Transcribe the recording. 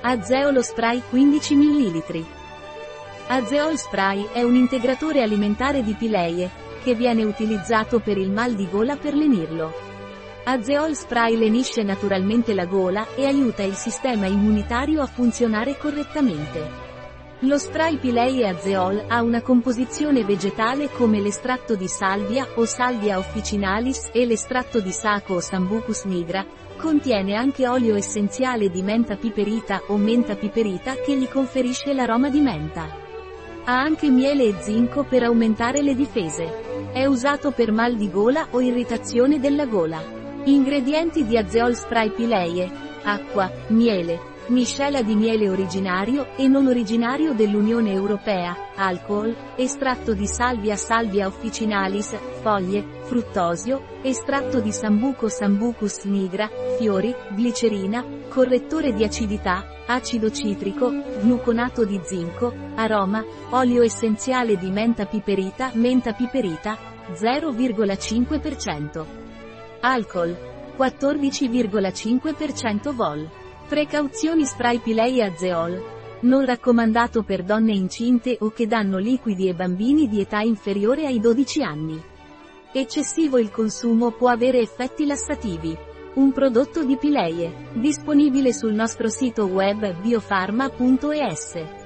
Azeolo Spray 15 ml. Azeol Spray è un integratore alimentare di pileie, che viene utilizzato per il mal di gola per lenirlo. Azeol Spray lenisce naturalmente la gola e aiuta il sistema immunitario a funzionare correttamente. Lo spray Pileie Azeol ha una composizione vegetale come l'estratto di salvia o salvia officinalis e l'estratto di saco o sambucus nigra, contiene anche olio essenziale di menta piperita o menta piperita che gli conferisce l'aroma di menta. Ha anche miele e zinco per aumentare le difese. È usato per mal di gola o irritazione della gola. Ingredienti di Azeol Spray Pileie. Acqua, miele, miscela di miele originario e non originario dell'Unione Europea, alcol, estratto di salvia salvia officinalis, foglie, fruttosio, estratto di sambuco sambucus nigra, fiori, glicerina, correttore di acidità, acido citrico, gluconato di zinco, aroma, olio essenziale di menta piperita menta piperita, 0,5%. Alcol, 14,5% vol. Precauzioni spray Pilei Azeol. Non raccomandato per donne incinte o che danno liquidi e bambini di età inferiore ai 12 anni. Eccessivo il consumo può avere effetti lassativi. Un prodotto di Pileie, disponibile sul nostro sito web biofarma.es.